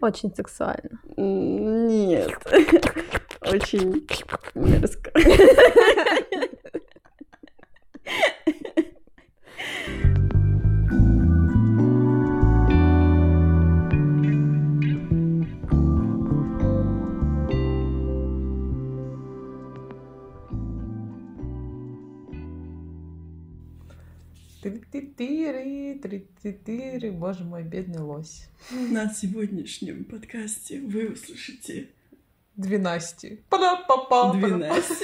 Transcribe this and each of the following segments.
Очень сексуально. Нет. Очень мерзко. Три-ты-тыры, боже мой, бедный лось. На сегодняшнем подкасте вы услышите Двенасти. Пада-па-па. двенадцать.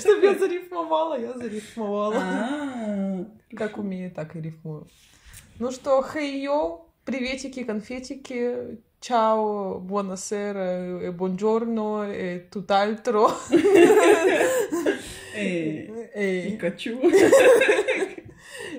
Чтобы я зарифмовала, я зарифмовала. А, Как умею, так и рифмую. Ну что, хей-йоу, приветики, конфетики, чао, буонасера, бонджорно, тутальтро. Эй, Эй. Пикачу.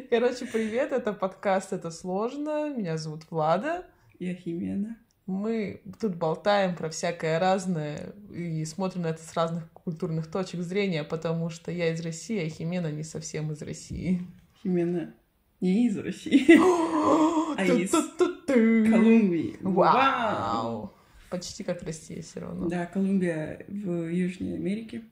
Короче, привет, это подкаст «Это сложно». Меня зовут Влада. Я Химена. Мы тут болтаем про всякое разное и смотрим на это с разных культурных точек зрения, потому что я из России, а Химена не совсем из России. Химена не из России, а из. Колумбии. Вау! Почти как Россия все равно. Да, Колумбия в Южной Америке.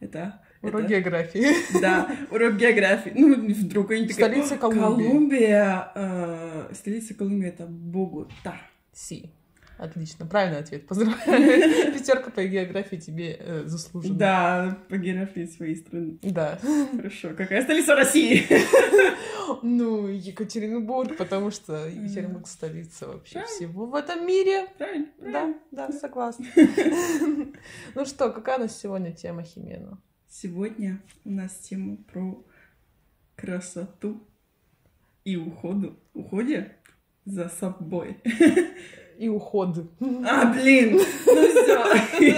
Это... Урок это- географии. Да, урок географии. Ну, вдруг они такие... Столица «О, Колумбии». Колумбия. э, Столица Колумбии это Богота. Си. Отлично, правильный ответ. Поздравляю. Пятерка по географии тебе э, заслужена. Да, по географии своей страны. Да. Хорошо. Какая столица России? Ну, Екатеринбург, потому что Екатеринбург столица вообще Правильно. всего в этом мире. Правильно, Да, правильно. да, согласна. Ну что, какая у нас сегодня тема Химена? Сегодня у нас тема про красоту и уходу. Уходе за собой. И уходы. А, блин! Ну все,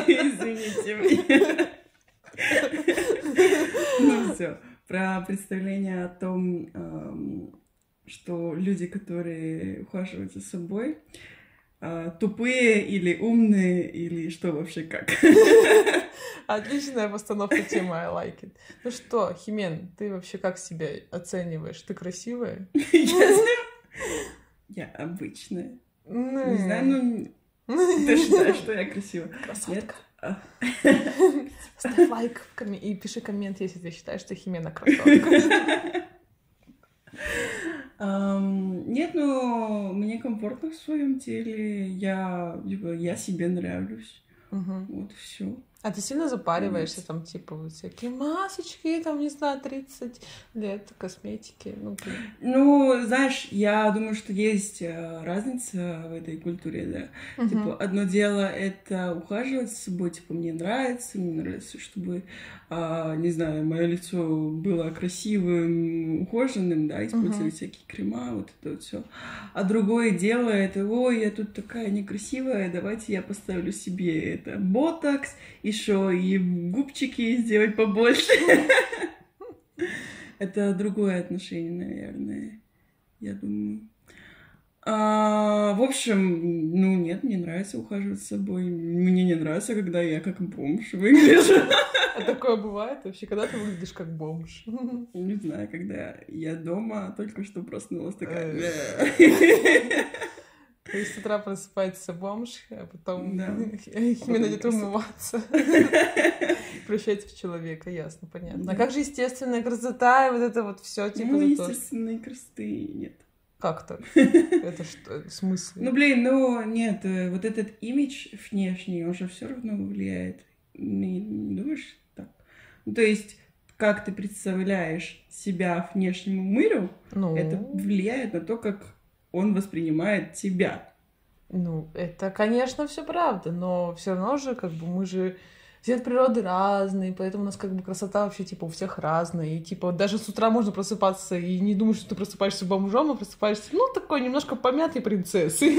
извините меня. Ну все. Про представление о том, эм, что люди, которые ухаживают за собой, э, тупые или умные, или что вообще как. Отличная постановка темы, I like it. Ну что, Химен, ты вообще как себя оцениваешь? Ты красивая? Я обычная. Не знаю, ну, ты считаешь, что я красивая? Красотка. А. Ставь лайк и пиши коммент, если ты считаешь, что Химена красотка. Нет, ну, мне комфортно в своем теле. Я, типа, я себе нравлюсь. Вот все. А ты сильно запариваешься, там, типа, вот всякие масочки, там, не знаю, 30 лет, косметики, ну, блин. Ну, знаешь, я думаю, что есть э, разница в этой культуре, да. Мгм. Типа, одно дело это ухаживать за собой, типа, мне нравится, мне нравится, чтобы, а, не знаю, мое лицо было красивым, ухоженным, да, использовать всякие крема, вот это вот все. А другое дело это, ой, я тут такая некрасивая, давайте я поставлю себе это ботокс, еще и губчики сделать побольше. Это другое отношение, наверное, я думаю. А, в общем, ну нет, мне нравится ухаживать за собой. Мне не нравится, когда я как бомж выгляжу. А такое бывает вообще, когда ты выглядишь как бомж? Не знаю, когда я дома только что проснулась такая. То есть с утра просыпается бомж, а потом Да. Идет умываться. Превращается в человека, ясно, понятно. А как же естественная красота и вот это вот все типа Ну, то, что- естественной красоты нет. Как так? Это что? В смысле? Ну, блин, ну, нет, э, вот этот имидж внешний, он же все равно влияет. Не, не думаешь так? Ну, то есть, как ты представляешь себя внешнему миру, Ну, это влияет на то, как он воспринимает тебя. ну, это, конечно, все правда, но все равно же, как бы, мы же все от природы разные, поэтому у нас как бы красота вообще типа у всех разная. И типа даже с утра можно просыпаться и не думать, что ты просыпаешься бомжом, а просыпаешься, ну, такой немножко помятой принцессой.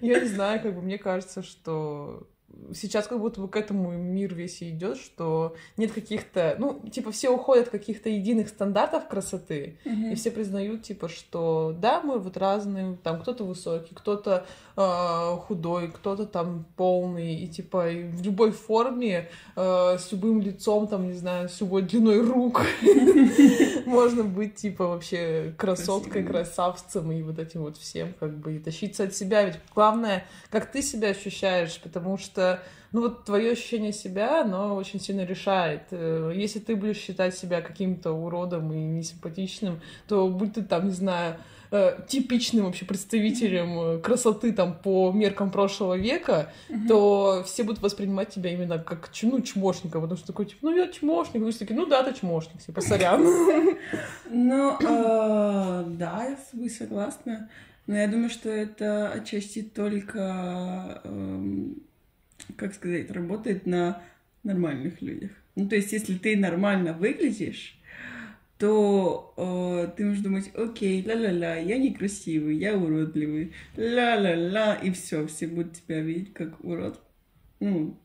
Я не знаю, как бы мне кажется, что сейчас как будто бы к этому мир весь и идет, что нет каких-то, ну, типа, все уходят от каких-то единых стандартов красоты, Мгм. и все признают, типа, что да, мы вот разные, там, кто-то высокий, кто-то э, худой, кто-то там полный, и, типа, и в любой форме, э, с любым лицом, там, не знаю, с любой длиной рук можно быть, типа, вообще красоткой, красавцем и вот этим вот всем, как бы, и тащиться от себя, ведь главное, как ты себя ощущаешь, потому что, ну, вот твое ощущение себя, оно очень сильно решает. Э, Если ты будешь считать себя каким-то уродом и несимпатичным, то будь ты там, не знаю, э, типичным вообще представителем э, красоты там по меркам прошлого века, то все будут воспринимать тебя именно как ну, чмошника, потому что такой, типа, ну, я чмошник, все такие, ну, да, ты чмошник, типа, сорян. Ну, да, я с тобой согласна. Но я думаю, что это отчасти только, эм, как сказать, работает на нормальных людях. Ну, то есть, если ты нормально выглядишь, то э, ты можешь думать, окей, ла-ла-ла, я некрасивый, я уродливый, ла-ла-ла, и все, все будут тебя видеть как урод. Ну,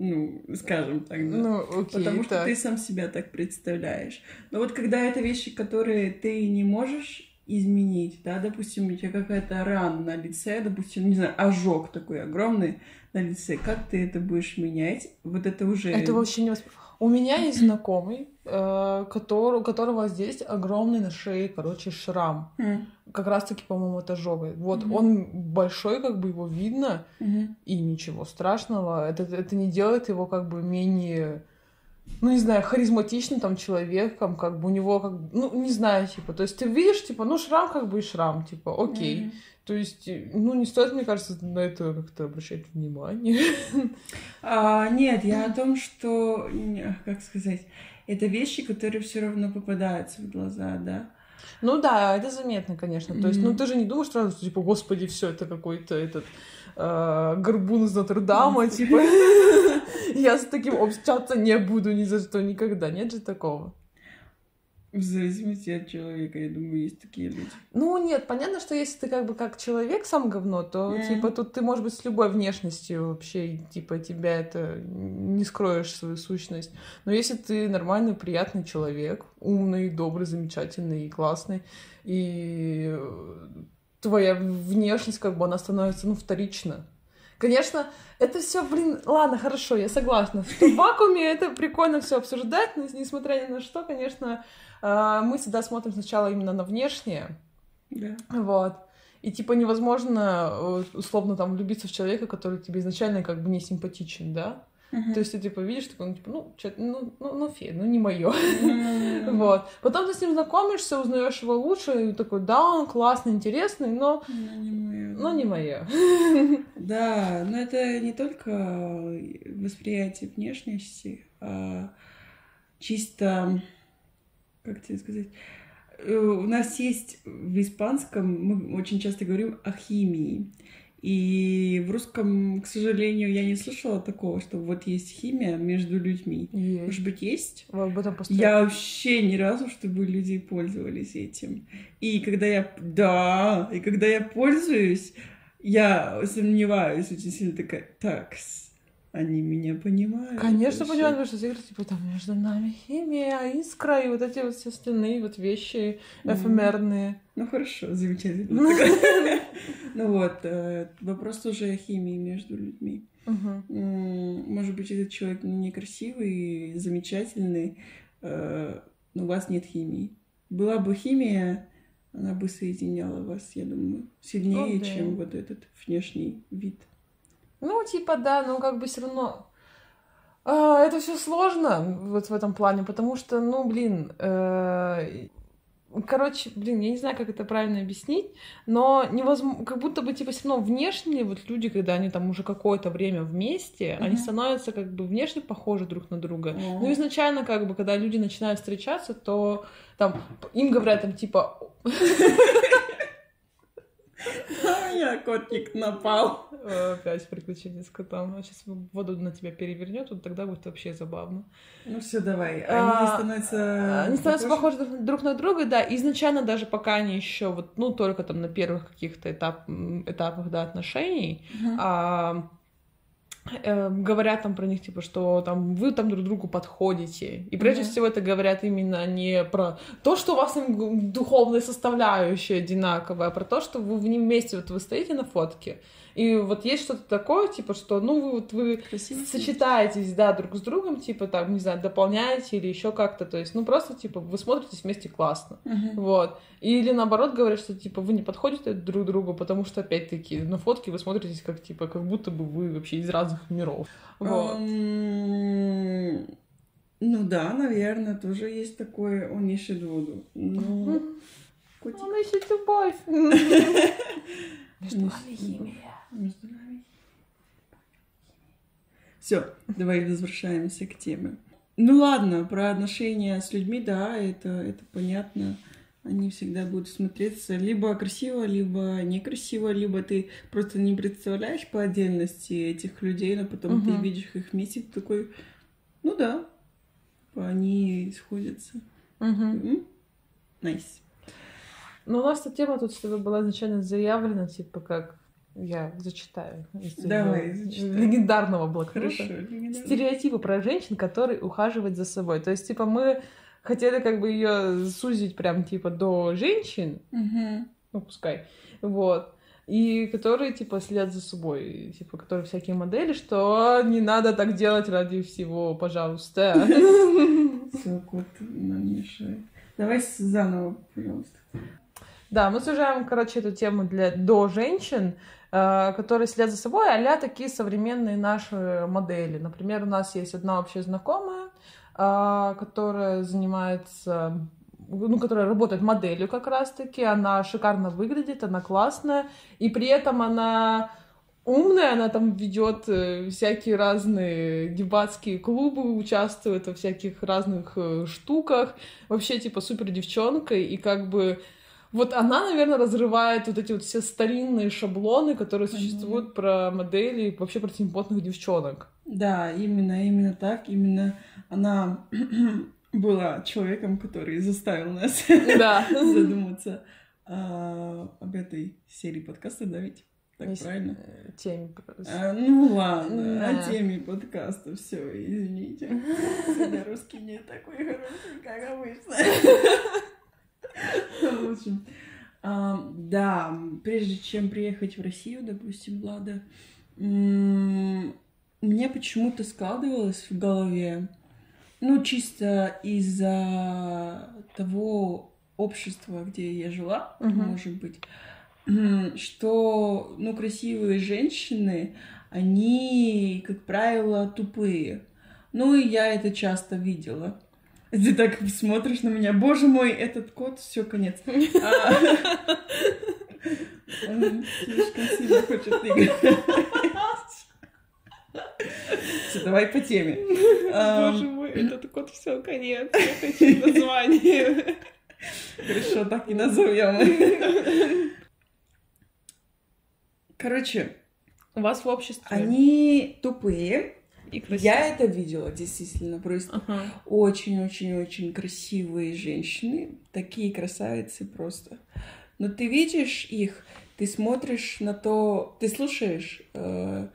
ну, скажем так, да. Ну, окей, Потому что так. ты сам себя так представляешь. Но вот когда это вещи, которые ты не можешь изменить, да, допустим, у тебя какая-то рана на лице, допустим, не знаю, ожог такой огромный на лице, как ты это будешь менять? Вот это уже... Это вообще не восп- У меня есть знакомый, э, который, у которого здесь огромный на шее, короче, шрам. М, Как раз-таки, по-моему, от ожога. Вот Мгм. он большой, как бы его видно, мгм. и ничего страшного. Это, это не делает его как бы менее, ну, не знаю, харизматичным там человеком, как бы у него как бы, ну, не знаю, типа, то есть ты видишь, типа, ну, шрам как бы и шрам, типа, окей. Мгм. То есть, ну, не стоит, мне кажется, на это как-то обращать внимание. А, нет, я о том, что, как сказать, это вещи, которые все равно попадаются в глаза, да. Ну да, это заметно, конечно. То есть, ну Мгм. ты же не думаешь сразу, что, типа, господи, все это какой-то этот э, горбун из Нотр-Дама, типа, я с таким общаться не буду ни за что никогда. Нет же такого. В зависимости от человека, я думаю, есть такие люди. Ну нет, понятно, что если ты как бы как человек сам говно, то Мгм. типа тут ты, может быть, с любой внешностью вообще, типа, тебя это не скроешь свою сущность. Но если ты нормальный, приятный человек, умный, добрый, замечательный и классный, и твоя внешность, как бы, она становится, ну, вторична. Конечно, это все, блин, ладно, хорошо, я согласна. Что в вакууме это прикольно все обсуждать, но несмотря ни на что, конечно, э, мы всегда смотрим сначала именно на внешнее, Да. вот. И типа невозможно э, условно там влюбиться в человека, который тебе изначально как бы не симпатичен, да? То есть ты типа видишь, такой, ну, типа, ну, чё, ну, ну, ну, фе, ну не мое. Мгм. Вот. Потом ты с ним знакомишься, узнаешь его лучше, и такой, да, он классный, интересный, но, Ну, не но не мое. Да, но это не только восприятие внешности, а чисто, как тебе сказать, э, у нас есть в испанском, мы очень часто говорим о химии. И в русском, к сожалению, я не слышала такого, что вот есть химия между людьми. Может быть, есть? Об этом постоянно. Я вообще ни разу, чтобы люди пользовались этим. И когда я... Да, и когда я пользуюсь, я сомневаюсь очень сильно такая, так, они меня понимают. Конечно, вообще?» понимаю, потому что говоришь, типа, там между нами химия, искра и вот эти вот все остальные вот вещи эфемерные. Ну хорошо, замечательно. Ну вот, э, вопрос уже о химии между людьми. Может быть, этот человек некрасивый, замечательный, э, но у вас нет химии. Была бы химия, она бы соединяла вас, я думаю, сильнее, Ну чем вот этот внешний вид. Ну, типа, да, но как бы все равно. а, это все сложно вот в этом плане, потому что, ну, блин, э, короче, блин, я не знаю, как это правильно объяснить, но невозможно, как будто бы, типа, все равно внешне вот люди, когда они там уже какое-то время вместе, они Мгм. становятся как бы внешне похожи друг на друга. О. Ну, изначально, как бы, когда люди начинают встречаться, то там им говорят, там, типа, А, я котик напал. «Э, опять приключения с котом, сейчас воду на тебя перевернет, вот тогда будет вообще забавно. Ну все, давай. Они А, становятся... Они становятся похожи? друг- на друга, да. Изначально даже пока они еще вот, ну, только там на первых каких-то этап, этапах, да, отношений, а, говорят там про них, типа, что там вы там друг другу подходите. И прежде mm-hmm. всего это говорят именно не про то, что у вас духовная составляющая одинаковая, а про то, что вы в ним вместе, вот вы стоите на фотке, и вот есть что-то такое, типа, что, ну, вы вот вы Красиво. сочетаетесь, да, друг с другом, типа, там, не знаю, дополняете или еще как-то, то есть, ну, просто, типа, вы смотритесь вместе классно, uh-huh. вот. Или наоборот говорят, что, типа, вы не подходите друг другу, потому что, опять-таки, на фотке вы смотритесь как, типа, как будто бы вы вообще из разных миров, вот. Um... Ну да, наверное, тоже есть такое, он ищет воду. Ну, котик. Он ищет любовь. Между вами химия между нами. Все, давай возвращаемся к теме. Ну ладно, про отношения с людьми, да, это, это понятно. Они всегда будут смотреться либо красиво, либо некрасиво, либо ты просто не представляешь по отдельности этих людей, но потом угу. ты видишь их вместе, ты такой, ну да, они сходятся. Угу. Nice. Ну, у нас эта тема тут с тобой была изначально заявлена, типа как я зачитаю. Давай, зачитай. Легендарного блокнота. Стереотипы про женщин, которые ухаживают за собой. То есть, типа, мы хотели как бы ее сузить прям, типа, до женщин. Угу. Ну, пускай. Вот. И которые, типа, следят за собой. Типа, которые всякие модели, что не надо так делать ради всего, пожалуйста. Все, кот нам мешает. Давай заново, пожалуйста. Да, мы сужаем, короче, эту тему для до женщин, Э, которые следят за собой, а такие современные наши модели. Например, у нас есть одна общая знакомая, э, которая занимается ну, которая работает моделью как раз-таки, она шикарно выглядит, она классная, и при этом она умная, она там ведет э, всякие разные дебатские клубы, участвует во всяких разных штуках, вообще типа супер девчонка, и как бы вот она, наверное, разрывает вот эти вот все старинные шаблоны, которые существуют mm-hmm. про модели, вообще про симпотных девчонок. Да, именно, именно так, именно она была человеком, который заставил нас да. задуматься а, об этой серии подкаста, да ведь? Так Если... правильно? Э, теме а, Ну ладно, да. о теме подкаста, все, извините. Русский не такой хороший, как обычно. В общем, да, прежде чем приехать в Россию, допустим, Влада, мне почему-то складывалось в голове, ну, чисто из-за того общества, где я жила, может быть, что, ну, красивые женщины, они, как правило, тупые. Ну, и я это часто видела. Ты так смотришь на меня, боже мой, этот кот, все, конец. А, он слишком сильно хочет играть. Все, давай по теме. Боже мой, этот кот, все, конец. Я хочу название. Хорошо, так и назовем. Короче, у вас в обществе они тупые, и красивые. Я это видела, действительно, просто очень-очень-очень ага. красивые женщины, такие красавицы просто. Но ты видишь их, ты смотришь на то, ты слушаешь э,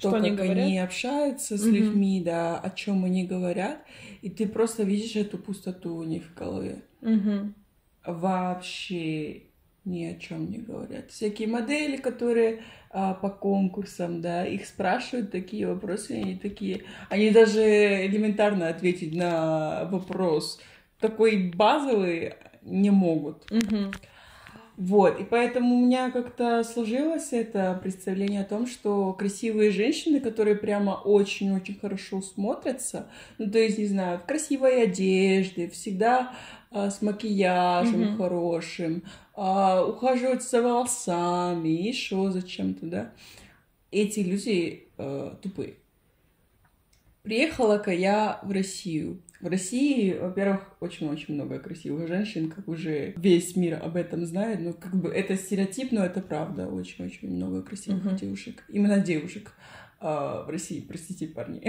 что то, они как говорят? они общаются с угу. людьми, да, о чем они говорят, и ты просто видишь эту пустоту у них в голове. Угу. Вообще ни о чем не говорят. Всякие модели, которые а, по конкурсам, да, их спрашивают такие вопросы, они такие, они даже элементарно ответить на вопрос такой базовый не могут. Угу. Вот, и поэтому у меня как-то сложилось это представление о том, что красивые женщины, которые прямо очень-очень хорошо смотрятся, ну, то есть, не знаю, в красивой одежде, всегда а, с макияжем mm-hmm. хорошим, а, ухаживать за волосами, еще зачем-то, да. Эти люди а, тупые. Приехала-ка я в Россию. В России, во-первых, очень-очень много красивых женщин, как уже весь мир об этом знает. Ну, как бы это стереотип, но это правда. Очень-очень много красивых uh-huh. девушек. Именно девушек а, в России. Простите, парни.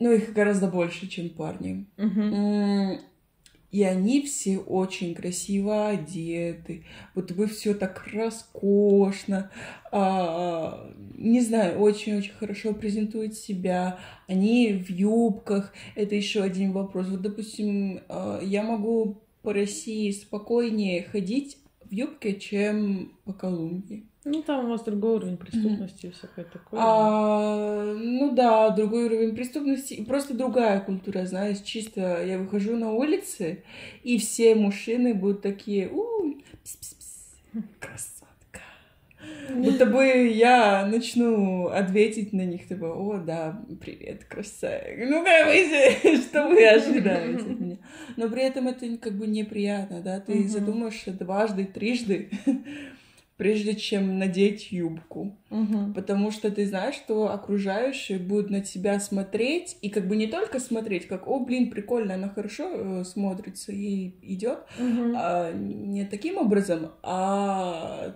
Ну, их гораздо больше, чем парни. И они все очень красиво одеты, вот вы все так роскошно, а, не знаю, очень-очень хорошо презентуют себя, они в юбках, это еще один вопрос. Вот, допустим, а, я могу по России спокойнее ходить в юбке, чем по Колумбии. Ну, там у вас другой уровень преступности и всякое такое. А, ну да, другой уровень преступности и просто другая культура, знаешь, чисто я выхожу на улицы, и все мужчины будут такие, у пс -пс -пс, красотка. Будто бы я начну ответить на них, типа, о, да, привет, красавец. Ну, как вы, что вы ожидаете от меня? Но при этом это как бы неприятно, да, ты задумаешься дважды, трижды, прежде чем надеть юбку. Угу. Потому что ты знаешь, что окружающие будут на тебя смотреть, и как бы не только смотреть, как, о, блин, прикольно, она хорошо э, смотрится и идет, Угу. а, не таким образом, а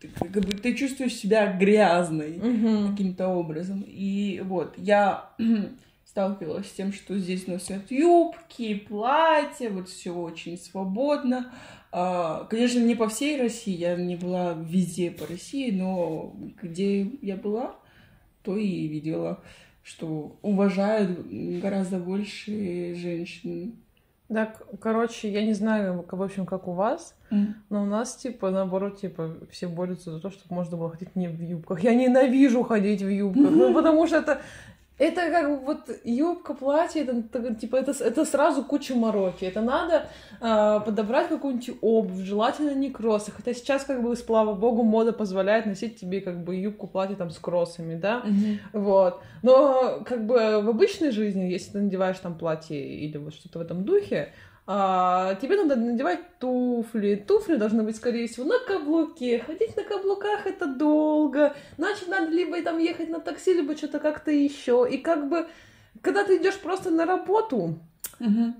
ты, как бы ты чувствуешь себя грязной Угу. каким-то образом. И вот, я сталкивалась с тем, что здесь носят юбки, платья, вот все очень свободно. А, Конечно, не по всей России, я не была везде по России, но где я была, то и видела, что уважают гораздо больше женщин. Так, короче, я не знаю, в общем, как у вас, но у нас, типа, наоборот, типа, все борются за то, чтобы можно было ходить не в юбках. Я ненавижу ходить в юбках, ну, потому что это... Это как бы вот юбка, платье, это, это, типа это, это сразу куча мороки. Это надо а, подобрать какую-нибудь обувь, желательно не кроссы. Хотя сейчас, как бы, слава богу, мода позволяет носить тебе как бы юбку, платье там с кроссами, да? Вот. Но как бы в обычной жизни, если ты надеваешь там платье или вот что-то в этом духе, а, тебе надо надевать туфли. Туфли должны быть, скорее всего, на каблуке. Ходить на каблуках это долго. Значит, надо либо там ехать на такси, либо что-то как-то еще. И как бы, когда ты идешь просто на работу,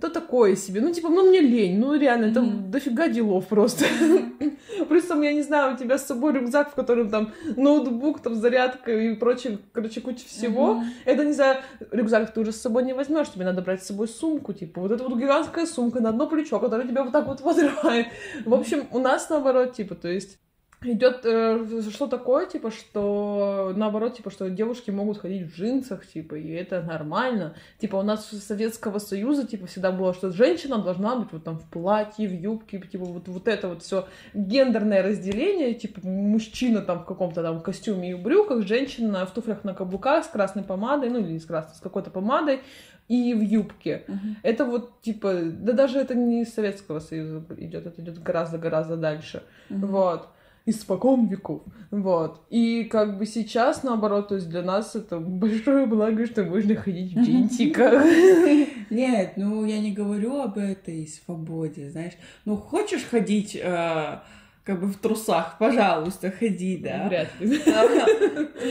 то такое себе. Ну, типа, ну, мне лень. Ну, реально, это Мгм. дофига делов просто. Плюс там, я не знаю, у тебя с собой рюкзак, в котором там ноутбук, там зарядка и прочее, короче, куча всего. Мгм. Это, не знаю, рюкзак ты уже с собой не возьмешь, тебе надо брать с собой сумку, типа, вот эта вот гигантская сумка на одно плечо, которая тебя вот так вот подрывает. В общем, у нас наоборот, типа, то есть идет э, что такое, типа, что наоборот, типа, что девушки могут ходить в джинсах, типа, и это нормально. Типа, у нас с Советского Союза, типа, всегда было, что женщина должна быть вот там в платье, в юбке, типа, вот, вот это вот все гендерное разделение, типа, мужчина там в каком-то там костюме и брюках, женщина в туфлях на каблуках с красной помадой, ну, или с красной, с какой-то помадой, и в юбке. Мгм. Это вот, типа, да даже это не из Советского Союза идет, это идет гораздо-гораздо дальше. Мгм. Вот. Испокон веков. Вот. И как бы сейчас, наоборот, то есть для нас это большое благо, что можно ходить в джинсиках. Нет, ну я не говорю об этой свободе, знаешь. Ну хочешь ходить э, как бы в трусах, пожалуйста, ходи, да. Вряд ли.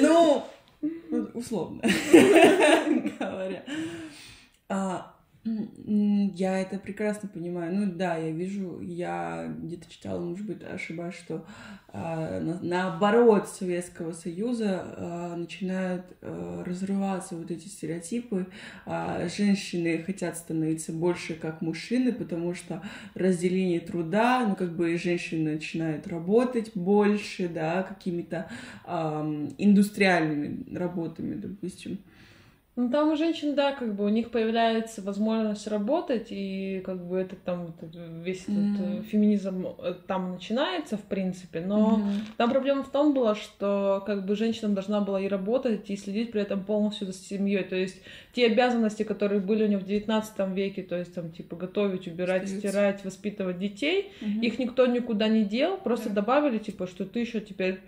Ну, ну, условно говоря. Я это прекрасно понимаю. Ну да, я вижу, я где-то читала, может быть, ошибаюсь, что а, на- наоборот Советского Союза а, начинают а, разрываться вот эти стереотипы. А, Женщины хотят становиться больше как мужчины, потому что разделение труда, ну как бы женщины начинают работать больше, да, какими-то ам, индустриальными работами, допустим. Ну, там у женщин, да, как бы у них появляется возможность работать, и как бы этот там весь этот э, феминизм э, там начинается, в принципе, но Мгм. Там проблема в том была, что как бы женщина должна была и работать, и следить при этом полностью за семьей. То есть те обязанности, которые были у нее в XIX веке, то есть там типа готовить, убирать, Остаются. стирать, воспитывать детей, Мгм. их никто никуда не дел, просто Да. добавили типа, что ты еще теперь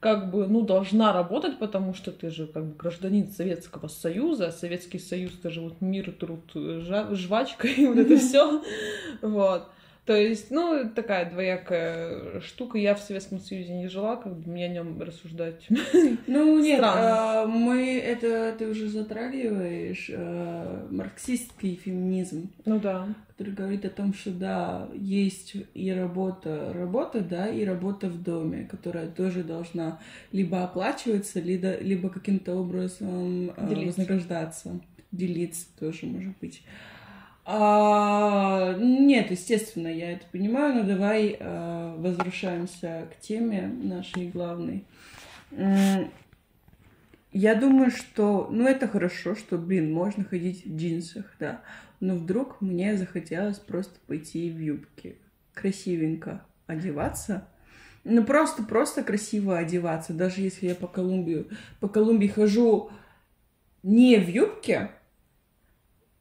как бы, ну, должна работать, потому что ты же как бы гражданин Советского Союза, а Советский Союз, это же вот мир, труд, жвачка и вот это все. Вот. То есть, ну, такая двоякая штука. Я в Советском Союзе не жила, как бы мне о нем рассуждать. Ну нет, а, мы это ты уже затрагиваешь а, марксистский феминизм, Ну да. который говорит о том, что да, есть и работа, работа, да, и работа в доме, которая тоже должна либо оплачиваться, либо, либо каким-то образом а, Делиться. вознаграждаться, делиться тоже может быть. А, нет, естественно, я это понимаю, но давай а, возвращаемся к теме нашей главной. Я думаю, что, ну, это хорошо, что, блин, можно ходить в джинсах, да. Но вдруг мне захотелось просто пойти в юбке, красивенько одеваться. Ну, просто, просто красиво одеваться. Даже если я по Колумбию, по Колумбии хожу не в юбке,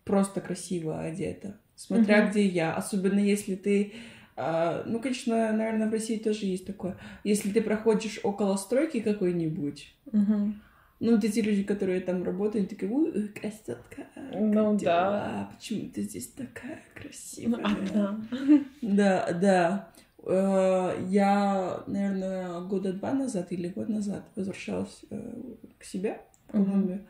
просто красиво одета. Смотря mm-hmm. где я. Особенно если ты а, ну, конечно, наверное, в России тоже есть такое. Если ты проходишь около стройки какой-нибудь, угу. Ну, вот эти люди, которые там работают, такие, ой, красотка, ну да. Почему ты здесь такая красивая? Ну, да, да. Э, я, наверное, года два назад или год назад возвращалась э, к себе в Колумбию.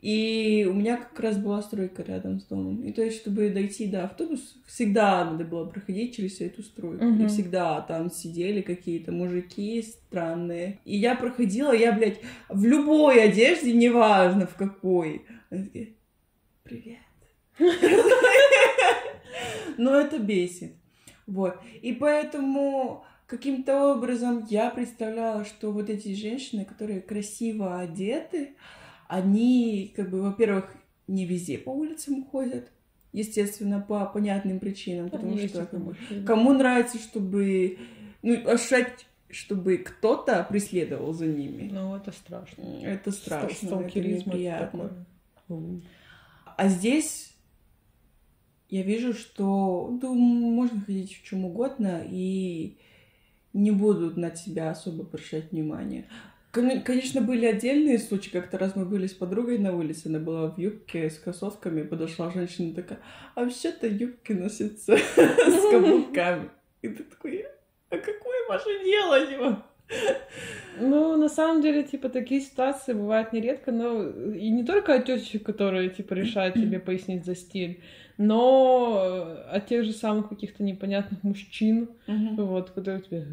И у меня как раз была стройка рядом с домом. И то есть, чтобы дойти до автобуса, всегда надо было проходить через эту стройку. Uh-huh. И всегда там сидели какие-то мужики странные. И я проходила, я, блядь, в любой одежде, неважно в какой. Привет. Но это бесит. Вот. И поэтому каким-то образом я представляла, что вот эти женщины, которые красиво одеты, они, как бы, во-первых, не везде по улицам ходят, естественно, по понятным причинам, потому Есть что как бы, кому нравится, чтобы ну, ощущать чтобы кто-то преследовал за ними. Ну, это страшно. Это страшно, это неприятно. А здесь я вижу, что ну, можно ходить в чем угодно и не будут на тебя особо обращать внимание. Конечно, были отдельные случаи. Как-то раз мы были с подругой на улице, она была в юбке с кроссовками, подошла женщина такая, а вообще-то юбки носятся с каблуками. И ты такой, а какое ваше дело, типа? Ну, на самом деле, типа, такие ситуации бывают нередко, но и не только от тетечек, которые, типа, решают тебе пояснить за стиль, но от тех же самых каких-то непонятных мужчин, вот, которые тебе,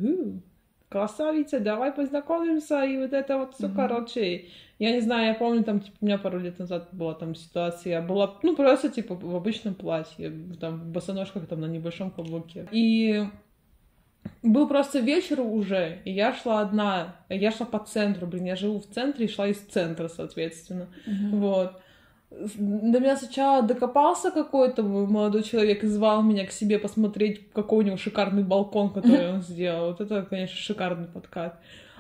красавица, давай познакомимся, и вот это вот все, mm-hmm. короче. Я не знаю, я помню, там, типа, у меня пару лет назад была там ситуация, я была, ну, просто, типа, в обычном платье, там, в босоножках, там, на небольшом каблуке. И был просто вечер уже, и я шла одна, я шла по центру, блин, я живу в центре и шла из центра, соответственно, mm-hmm. вот до меня сначала докопался какой-то молодой человек и звал меня к себе посмотреть, какой у него шикарный балкон, который он сделал. Вот это, конечно, шикарный подкат.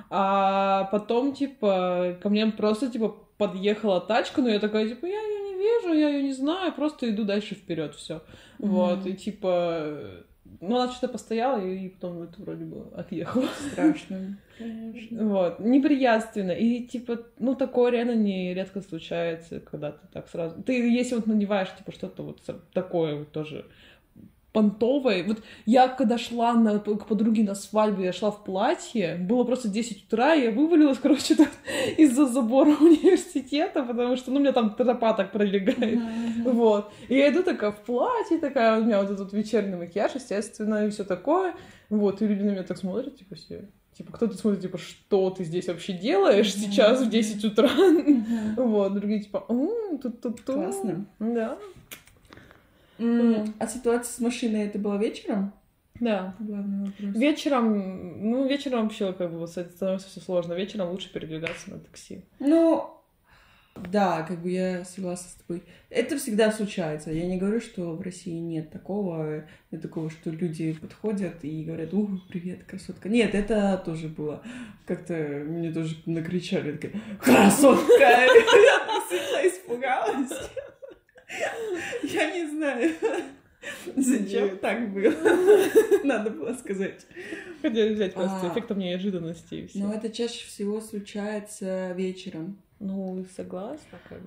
А потом, типа, ко мне просто, типа, подъехала тачка, но я такая, типа, я ее не вижу, я ее не знаю, просто иду дальше вперед, все. Mm-hmm. Вот, и типа, ну, она что-то постояла, и потом это вроде бы отъехала. Страшно. Конечно. Вот. Неприятственно. И, типа, ну, такое реально не редко случается, когда ты так сразу... Ты, если вот надеваешь, типа, что-то вот такое вот тоже понтовой. Вот я когда шла на, к подруге на свадьбу, я шла в платье, было просто 10 утра, и я вывалилась, короче, из-за забора университета, потому что, ну, у меня там тропа так пролегает. Mm-hmm. Вот. И я иду такая в платье, такая, у меня вот этот вечерний макияж, естественно, и все такое. Вот, и люди на меня так смотрят, типа, все. Типа, кто-то смотрит, типа, что ты здесь вообще делаешь mm-hmm. сейчас в 10 утра? Mm-hmm. Вот, другие, типа, тут-тут-тут. Классно. Да. Mm. А ситуация с машиной это было вечером? Да. Главный вопрос. Вечером, ну, вечером вообще как бы становится все сложно. Вечером лучше передвигаться на такси. Ну, да, как бы я согласна с тобой. Это всегда случается. Я не говорю, что в России нет такого, нет такого, что люди подходят и говорят, ух, привет, красотка. Нет, это тоже было. Как-то мне тоже накричали, такая, красотка! Я сильно испугалась. Я не знаю. Зачем Нет. так было? Надо было сказать. Хотели взять просто а, эффектом неожиданности и все. Но это чаще всего случается вечером. Ну, согласна, как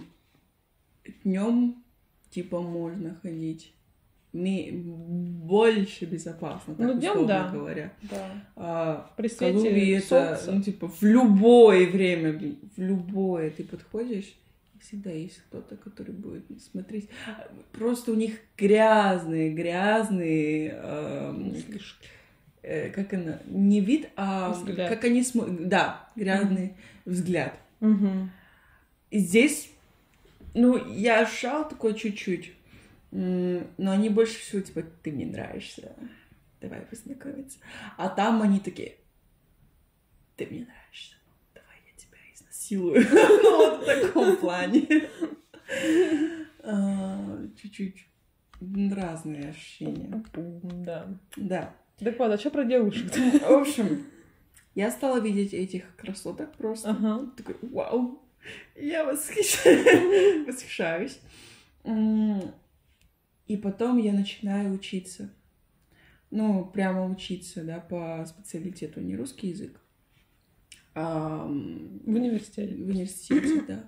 Днем типа можно ходить. Не, больше безопасно, так ну, днем, да. говоря. Да. А, При свете это, ну, типа, в любое время, в любое ты подходишь, всегда есть кто-то, который будет смотреть. Просто у них грязные, грязные... Э, э, как она? Не вид, а взгляд. как они смотрят. Да, грязный mm взгляд. mm И здесь, ну, я ошал такой чуть-чуть. Но они больше всего, типа, ты мне нравишься, давай познакомиться. А там они такие, ты мне нравишься, изнасилую. Ну, вот в таком плане. А, чуть-чуть разные ощущения. Да. Да. Так вот, а что про девушек? В общем, я стала видеть этих красоток просто. Ага. Такой, вау, я восхищаюсь. восхищаюсь. И потом я начинаю учиться. Ну, прямо учиться, да, по специалитету, не русский язык. А, в университете. В университете, да.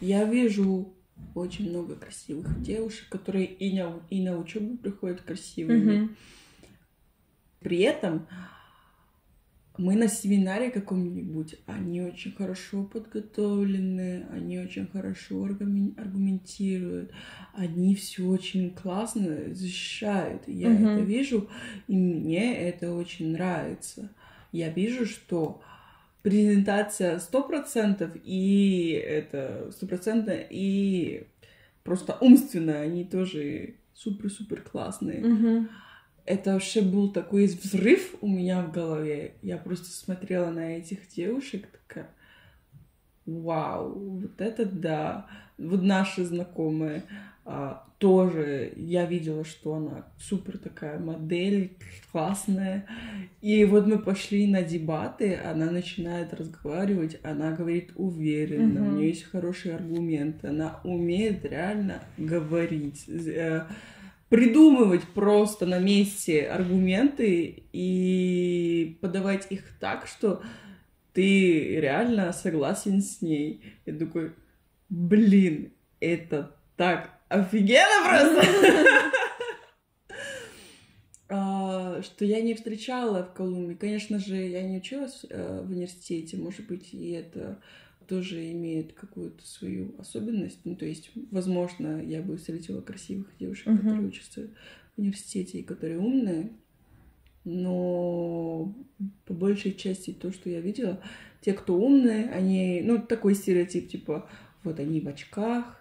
Я вижу очень много красивых девушек, которые и на, и на учебу приходят красивыми. При этом мы на семинаре каком-нибудь, они очень хорошо подготовлены, они очень хорошо аргумен- аргументируют, они все очень классно защищают. Я Мгм. это вижу, и мне это очень нравится. Я вижу, что презентация сто процентов и это стопроцентно и просто умственно они тоже супер-супер классные Мгм. это вообще был такой взрыв у меня в голове. Я просто смотрела на этих девушек, такая, вау, вот это да. Вот наши знакомые а, тоже, я видела, что она супер такая модель, классная. И вот мы пошли на дебаты, она начинает разговаривать, она говорит уверенно, Мгм. у нее есть хорошие аргументы, она умеет реально говорить. Э, придумывать просто на месте аргументы и подавать их так, что ты реально согласен с ней. Я такой, блин, это так офигенно просто! А, Что я не встречала в Колумбии. Конечно же, я не училась э, в университете, может быть, и это тоже имеет какую-то свою особенность. Ну, то есть, возможно, я бы встретила красивых девушек, Мгм. которые учатся в университете и которые умные. Но по большей части то, что я видела, те, кто умные, они, ну, такой стереотип, типа, вот они в очках,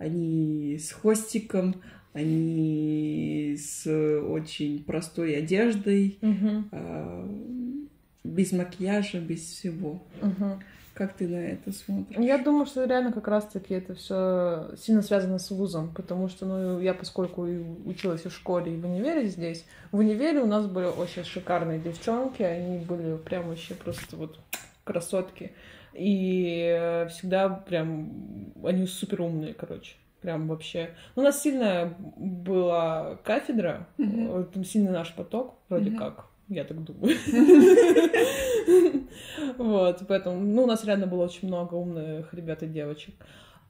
они с хвостиком, они с очень простой одеждой, а, без макияжа, без всего. Мгм. Как ты на это смотришь? Я думаю, что реально как раз-таки это все сильно связано с вузом, потому что, ну, я поскольку и училась и в школе, и в универе здесь, в универе у нас были очень шикарные девчонки, они были прям вообще просто вот красотки, и всегда прям, они супер умные, короче, прям вообще. У нас сильная была кафедра, э, там сильный наш поток, вроде Мгм. как, я так думаю. Вот, поэтому, ну, у нас реально было очень много умных ребят и девочек.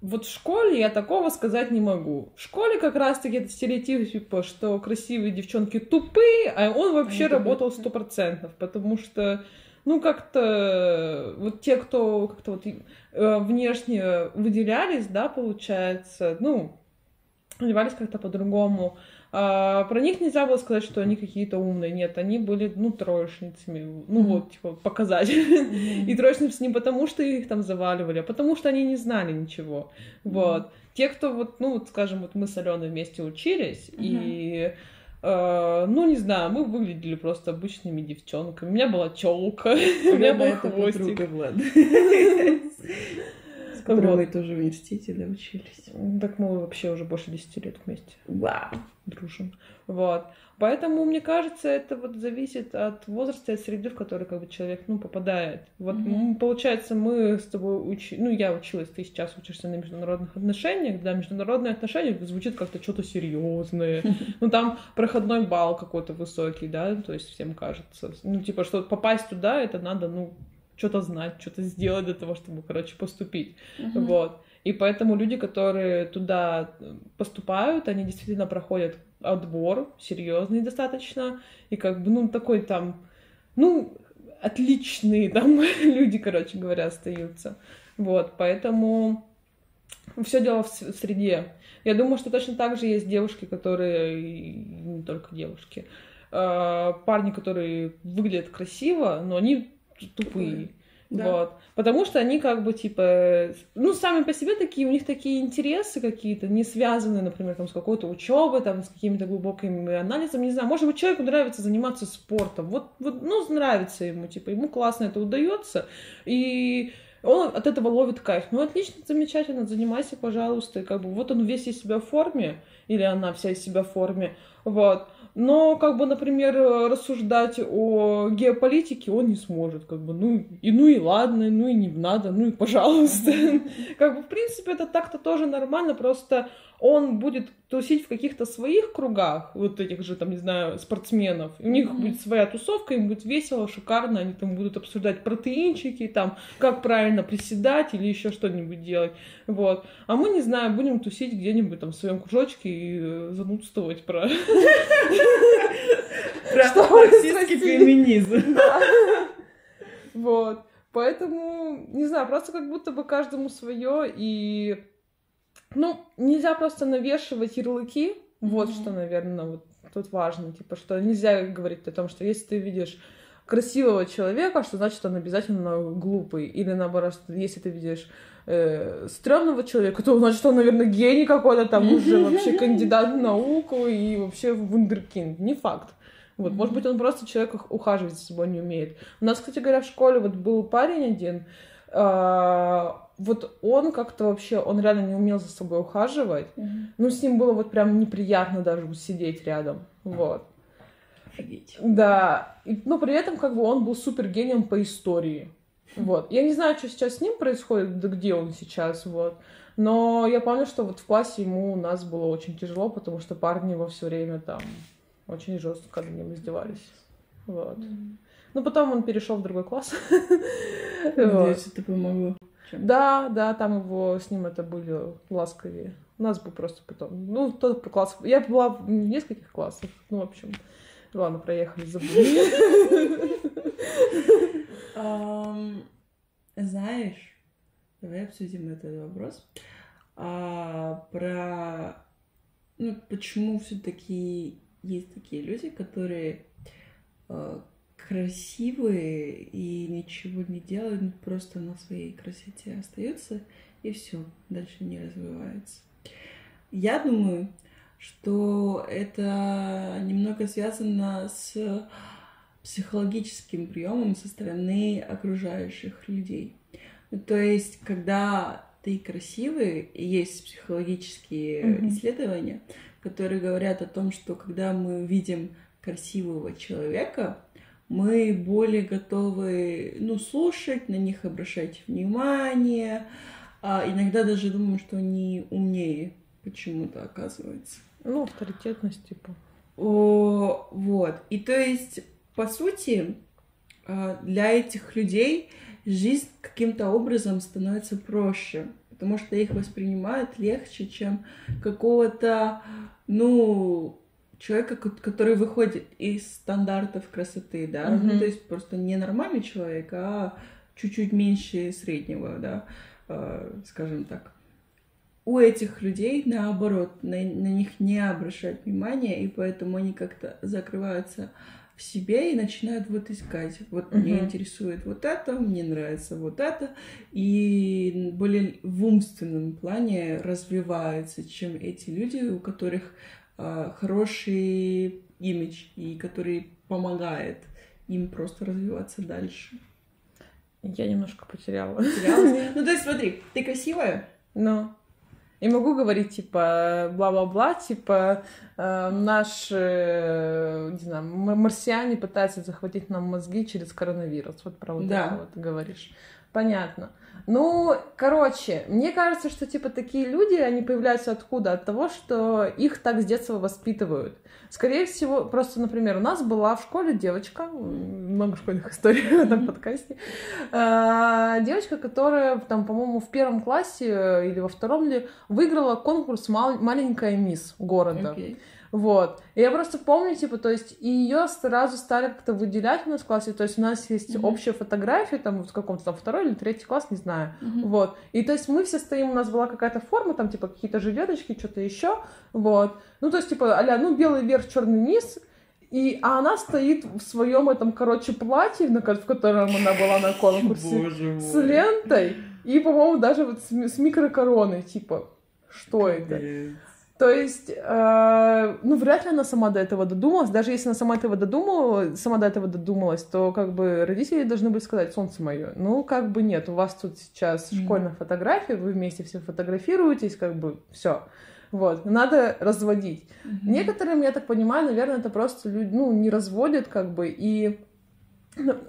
Вот в школе я такого сказать не могу. В школе как раз-таки это стереотип, типа, что красивые девчонки тупые, а он вообще работал сто процентов, потому что, ну, как-то вот те, кто как-то вот э, внешне выделялись, да, получается, ну, одевались как-то по-другому. А, про них нельзя было сказать, что они какие-то умные. Нет, они были, ну, троечницами. Ну, Мгм. вот, типа, показатель. И троечницы не потому, что их там заваливали, а потому что они не знали ничего. Вот. Те, кто вот, ну, вот, скажем, вот мы с Аленой вместе учились, и э, ну, не знаю, мы выглядели просто обычными девчонками. У меня была челка, у меня был хвостик. которой Вот. вы тоже в университете, да, учились. Так мы вообще уже больше 10 лет вместе. Вау. дружим. Вот. Поэтому, мне кажется, это вот зависит от возраста и от среды, в которой как бы человек, ну, попадает. Вот, м, получается, мы с тобой учи... Ну, я училась, ты сейчас учишься на международных отношениях, да, международные отношения звучит как-то что-то серьезное. Ну, там проходной балл какой-то высокий, да, то есть всем кажется. Ну, типа, что попасть туда, это надо, ну, что-то знать, что-то сделать для того, чтобы, короче, поступить. Мгм. Вот. И поэтому люди, которые туда поступают, они действительно проходят отбор серьезный достаточно. И как бы, ну, такой там, ну, отличные там люди, короче говоря, остаются. Вот, поэтому все дело в среде. Я думаю, что точно так же есть девушки, которые, не только девушки, э, парни, которые выглядят красиво, но они тупые. Да. Вот. Потому что они как бы типа, ну, сами по себе такие, у них такие интересы какие-то, не связанные, например, там, с какой-то учебой, там, с какими-то глубокими анализами, не знаю. Может быть, человеку нравится заниматься спортом. Вот, вот, ну, нравится ему, типа, ему классно это удается. И он от этого ловит кайф. Ну, отлично, замечательно, занимайся, пожалуйста. И как бы вот он весь из себя в форме, или она вся из себя в форме, вот. Но, как бы, например, рассуждать о геополитике он не сможет, как бы, ну и, ну и ладно, ну и не надо, ну и пожалуйста. Как бы, в принципе, это так-то тоже нормально, просто он будет тусить в каких-то своих кругах, вот этих же, там, не знаю, спортсменов. У них mm-hmm. будет своя тусовка, им будет весело, шикарно, они там будут обсуждать протеинчики, там, как правильно приседать или еще что-нибудь делать, вот. А мы, не знаю, будем тусить где-нибудь там в своем кружочке и э, занудствовать про... Про российский феминизм. Вот. Поэтому, не знаю, просто как будто бы каждому свое, и ну, нельзя просто навешивать ярлыки. Вот mm-hmm. что, наверное, вот тут важно. Типа, что нельзя говорить о том, что если ты видишь красивого человека, что значит он обязательно глупый. Или наоборот, если ты видишь э, стрёмного человека, то значит он, наверное, гений какой-то, там уже вообще кандидат в науку и вообще вундеркинд. Не факт. Вот, mm-hmm. может быть, он просто человек ухаживать за собой не умеет. У нас, кстати говоря, в школе вот был парень один, э, вот он как-то вообще, он реально не умел за собой ухаживать. Mm-hmm. Ну, с ним было вот прям неприятно даже сидеть рядом. Вот. Офигеть. Да. И, но при этом как бы он был супер гением по истории. Вот. Я не знаю, что сейчас с ним происходит, да где он сейчас, вот. Но я помню, что вот в классе ему у нас было очень тяжело, потому что парни его все время там очень жестко над ним издевались. Вот. Mm-hmm. Ну, потом он перешел в другой класс. Надеюсь, это помогло чем. Да, да, там его с ним это были ласковее. У нас бы просто потом. Ну, тот класс. Я была в нескольких классах. Ну, в общем, ладно, проехали, забыли. Знаешь, давай обсудим этот вопрос. А, про ну, почему все-таки есть такие люди, которые а, красивые и ничего не делают, просто на своей красоте остаются, и все, дальше не развивается. Я думаю, что это немного связано с психологическим приемом со стороны окружающих людей. Ну, то есть, когда ты красивый, есть психологические mm-hmm. исследования, которые говорят о том, что когда мы видим красивого человека, мы более готовы, ну, слушать, на них обращать внимание, а иногда даже думаем, что они умнее почему-то оказывается. Ну, авторитетность, типа. О, вот. И то есть, по сути, а, для этих людей жизнь каким-то образом становится проще, потому что их воспринимают легче, чем какого-то, ну, человека, который выходит из стандартов красоты, да, mm-hmm. ну, то есть просто не нормальный человек, а чуть-чуть меньше среднего, да, э, скажем так. У этих людей, наоборот, на, на них не обращают внимания, и поэтому они как-то закрываются в себе и начинают вот искать. Вот uh-huh. меня интересует вот это, мне нравится вот это, и более в умственном плане развиваются, чем эти люди, у которых хороший имидж и который помогает им просто развиваться дальше. Я немножко потеряла. Потерялась? Ну, то есть, смотри, ты красивая? Ну. И могу говорить, типа, бла-бла-бла, типа, э, наши, э, не знаю, марсиане пытаются захватить нам мозги через коронавирус. Вот про вот да. это вот говоришь. Понятно. Ну, короче, мне кажется, что, типа, такие люди, они появляются откуда? От того, что их так с детства воспитывают. Скорее всего, просто, например, у нас была в школе девочка, много школьных историй в этом подкасте, а, девочка, которая, там, по-моему, в первом классе или во втором ли выиграла конкурс «Маленькая мисс города». Okay. Вот. И я просто помню, типа, то есть, и ее сразу стали как-то выделять у нас в классе. То есть у нас есть mm-hmm. общая фотография, там, в каком-то там второй или третий класс, не знаю. Mm-hmm. Вот. И то есть мы все стоим, у нас была какая-то форма, там, типа, какие-то жилеточки, что-то еще. Вот. Ну, то есть, типа, а ну, белый верх, черный низ. И, а она стоит в своем этом, короче, платье, на, в котором она была на конкурсе, с лентой и, по-моему, даже вот с, с микрокороной, типа, что это? То есть, э, ну, вряд ли она сама до этого додумалась. Даже если она сама этого додумала, сама до этого додумалась, то как бы родители должны были сказать, солнце мое, ну, как бы нет, у вас тут сейчас Мгм. школьная фотография, вы вместе все фотографируетесь, как бы все. Вот, надо разводить. Мгм. Некоторым, я так понимаю, наверное, это просто люди, ну, не разводят, как бы, и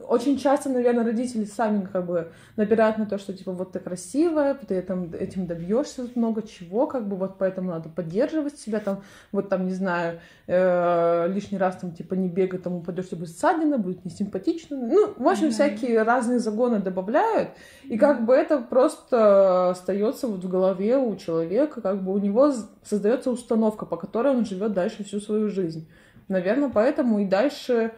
очень часто, наверное, родители сами как бы напирают на то, что типа вот ты красивая, ты там, этим добьешься много чего, как бы вот поэтому надо поддерживать себя, там вот там не знаю э, лишний раз там типа не бегай, там упадешь, тебе будет ссадина, будет несимпатично, ну в общем Мгм. всякие разные загоны добавляют, и как бы это просто остается вот в голове у человека, как бы у него создается установка, по которой он живет дальше всю свою жизнь. Наверное, поэтому и дальше,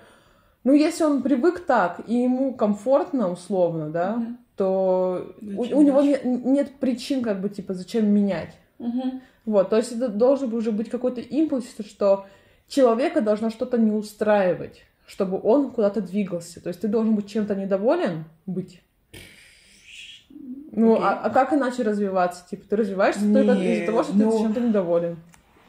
ну, если он привык так, и ему комфортно, условно, да, Мгм. то у, Зачем у него нет, нет причин, как бы, типа, зачем менять. Мгм. Вот, то есть это должен уже быть какой-то импульс, что человека должно что-то не устраивать, чтобы он куда-то двигался. То есть ты должен быть чем-то недоволен быть. Ну, Окей. а, а как иначе развиваться? Типа, ты развиваешься только Не, из-за того, что ну- ты чем-то недоволен.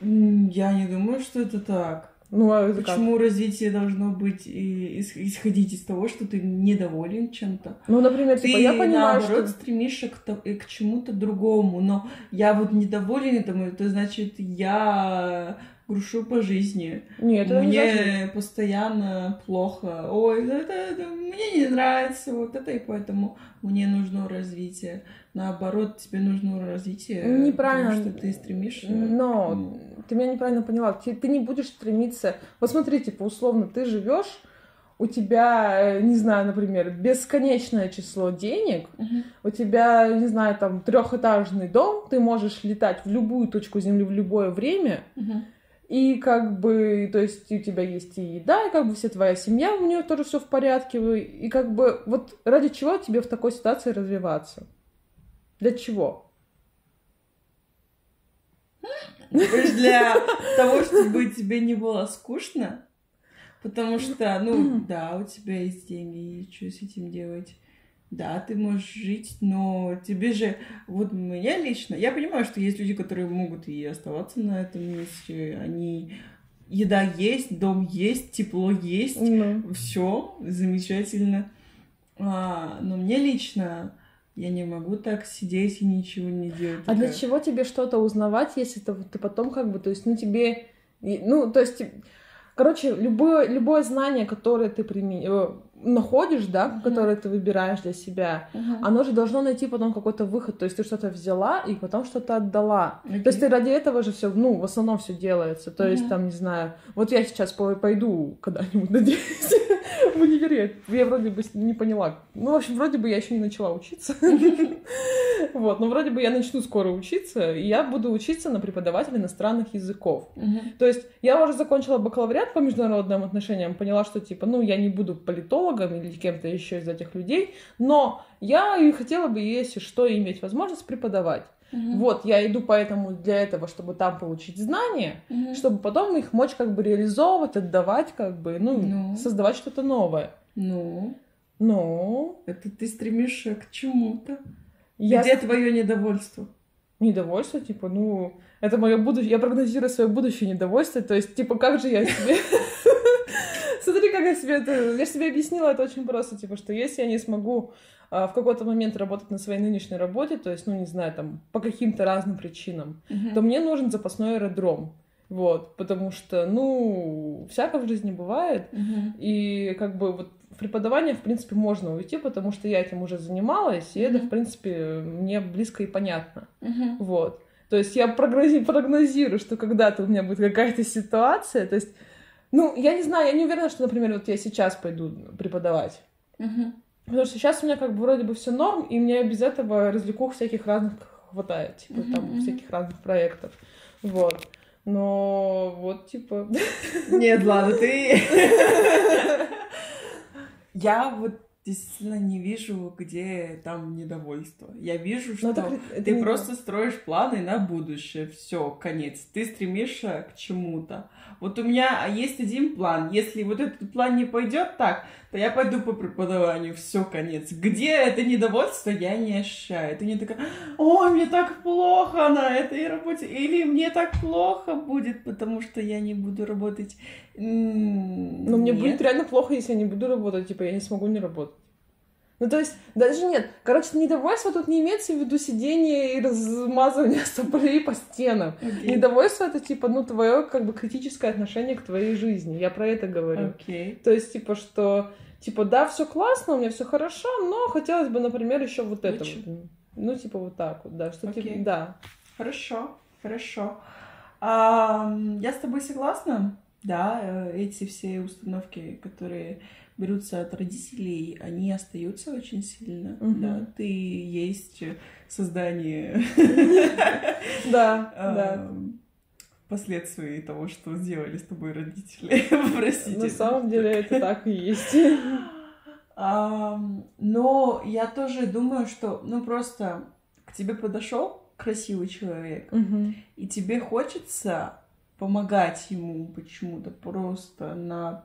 Я не думаю, что это так. Ну, а это как? Почему развитие должно быть и ис- исходить из того, что ты недоволен чем-то? Ну, например, Ты типа, я понимаю, наоборот что... стремишься к, к чему-то другому, но я вот недоволен этому, это значит я грушу по жизни. Нет, это не мне значит- постоянно плохо. Ой, это, это мне не нравится вот это, и поэтому мне нужно развитие. Наоборот, тебе нужно развитие, Неправильно. потому что ты стремишься. Но ну, ты меня неправильно поняла. Ты, ты не будешь стремиться... Вот смотри, типа, условно, ты живешь, у тебя, э, не знаю, например, бесконечное число денег, мгм. у тебя, не знаю, там, трехэтажный дом, ты можешь летать в любую точку Земли в любое время, Мгм. И как бы, то есть у тебя есть и еда, и как бы вся твоя семья, у нее тоже все в порядке, и как бы вот ради чего тебе в такой ситуации развиваться? Для чего? Для того, чтобы тебе не было скучно. Потому что, ну, да, у тебя есть деньги, и что с этим делать? Да, ты можешь жить, но тебе же, вот мне лично, я понимаю, что есть люди, которые могут и оставаться на этом месте, они, еда есть, дом есть, тепло есть, Ну, все замечательно. А, но мне лично, я не могу так сидеть и ничего не делать. А для чего тебе что-то узнавать, если ты, ты потом как бы, то есть, ну тебе, ну, то есть, короче, любое, любое знание, которое ты приме- э, находишь, да, Мгм. которое ты выбираешь для себя, Мгм. оно же должно найти потом какой-то выход. То есть ты что-то взяла и потом что-то отдала. Окей. То есть ты ради этого же все, ну, в основном все делается. То есть Мгм. там, не знаю, вот я сейчас по- пойду когда-нибудь, надеюсь, в универе. Я вроде бы не поняла. Ну, в общем, вроде бы я еще не начала учиться. Вот, но вроде бы я начну скоро учиться, и я буду учиться на преподавателя иностранных языков. То есть я уже закончила бакалавриат по международным отношениям, поняла, что типа, ну, я не буду политологом или кем-то еще из этих людей, но я и хотела бы, если что, иметь возможность преподавать. Мгм. Вот, я иду поэтому для этого, чтобы там получить знания, Мгм. чтобы потом их мочь как бы реализовывать, отдавать, как бы, ну, Ну. создавать что-то новое. Ну, Ну, это ты стремишься к чему-то. я Где твое недовольство? Недовольство, типа, ну, это мое будущее, я прогнозирую свое будущее недовольство, то есть, типа, как же я себе... Смотри, как я себе это... Я себе объяснила это очень просто, типа, что если я не смогу а, в какой-то момент работать на своей нынешней работе, то есть, ну, не знаю, там, по каким-то разным причинам, то мне нужен запасной аэродром. Вот, потому что, ну, всякое в жизни бывает, Мгм. и как бы вот в преподавание, в принципе, можно уйти, потому что я этим уже занималась, и это, Мгм. в принципе, мне близко и понятно. Мгм. Вот. То есть я прогнози- прогнозирую, что когда-то у меня будет какая-то ситуация. То есть, ну, я не знаю, я не уверена, что, например, вот я сейчас пойду преподавать. Мгм. Потому что сейчас у меня как бы вроде бы все норм, и мне без этого развлекух всяких разных хватает, типа Мгм, там всяких разных проектов. Вот. Но вот, типа... Нет, ладно, ты... Я вот действительно не вижу, где там недовольство. Я вижу, что Ну, это- это ты просто строишь планы на будущее. Все, конец. Ты стремишься к чему-то. Вот у меня есть один план. Если вот этот план не пойдет так, то я пойду по преподаванию. Все, конец. Где это недовольство, я не ощущаю. Ты не такая, ой, мне так плохо на этой работе. Или мне так плохо будет, потому что я не буду работать. Но мне нет. будет реально плохо, если я не буду работать, типа, я не смогу не работать. Ну, то есть, даже нет. Короче, недовольство тут не имеется в виду сидение и размазывание соплей по стенам. Окей. Недовольство — это, типа, ну, твое, как бы, критическое отношение к твоей жизни. Я про это говорю. Окей. То есть, типа, что, типа, да, все классно, у меня все хорошо, но хотелось бы, например, еще вот это Лучше. вот. Ну, типа, вот так вот, да, что, типа, да. Хорошо, хорошо. Ам, я с тобой согласна. Да, э, эти все установки, которые берутся от родителей, они остаются очень сильно. Мгм. Да, ты есть создание Да, да. Последствий того, что сделали с тобой родители. Простите. На самом деле это так и есть. Но я тоже думаю, что, ну, просто к тебе подошел красивый человек, и тебе хочется помогать ему почему-то просто на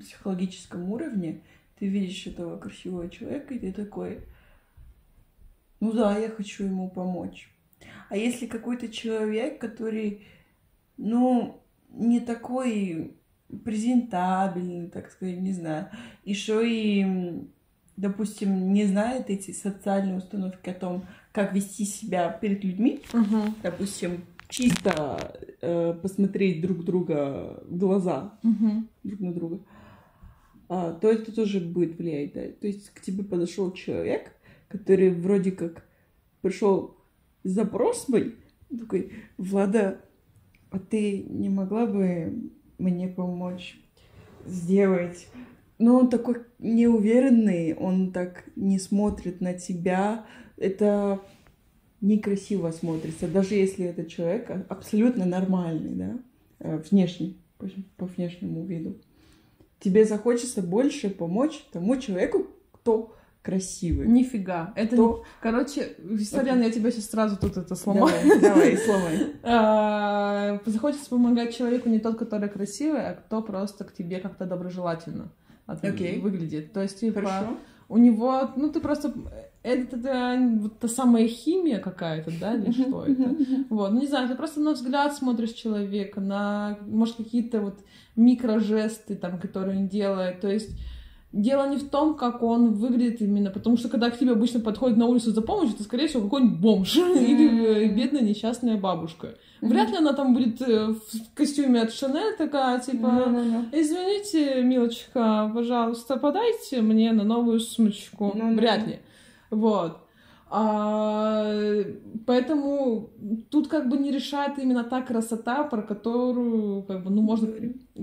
психологическом уровне, ты видишь этого красивого человека, и ты такой, ну да, я хочу ему помочь. А если какой-то человек, который, ну, не такой презентабельный, так сказать, не знаю, еще и, м, допустим, не знает эти социальные установки о том, как вести себя перед людьми, Мгм. допустим, чисто э, посмотреть друг друга в глаза Мгм. друг на друга, а, то это тоже будет влиять, да. То есть к тебе подошел человек, который вроде как пришел с запросом, такой, Влада, а ты не могла бы мне помочь сделать? Но он такой неуверенный, он так не смотрит на тебя. Это некрасиво смотрится, даже если этот человек а- абсолютно нормальный, да, э, внешне, по, по внешнему виду. Тебе захочется больше помочь тому человеку, кто красивый. Нифига. Это То- не... Короче, сорян, я тебя сейчас сразу тут это сломаю. Давай, давай, сломай. А, Захочется помогать человеку не тот, который красивый, а кто просто к тебе как-то доброжелательно выглядит. То есть, типа, Хорошо. у него, ну, ты просто... Это, это вот та самая химия какая-то, да, или что это? Вот, ну не знаю, ты просто на взгляд смотришь человека, на, может, какие-то вот микрожесты, там, которые он делает. То есть дело не в том, как он выглядит именно, потому что когда к тебе обычно подходит на улицу за помощью, это, скорее всего, какой-нибудь бомж или э, бедная несчастная бабушка. Вряд ли она там будет э, в костюме от Шанель такая, типа... Извините, милочка, пожалуйста, подайте мне на новую сумочку. Ну-ну. Вряд ли. Вот. А, поэтому тут как бы не решает именно та красота, про которую, как бы, ну, можно...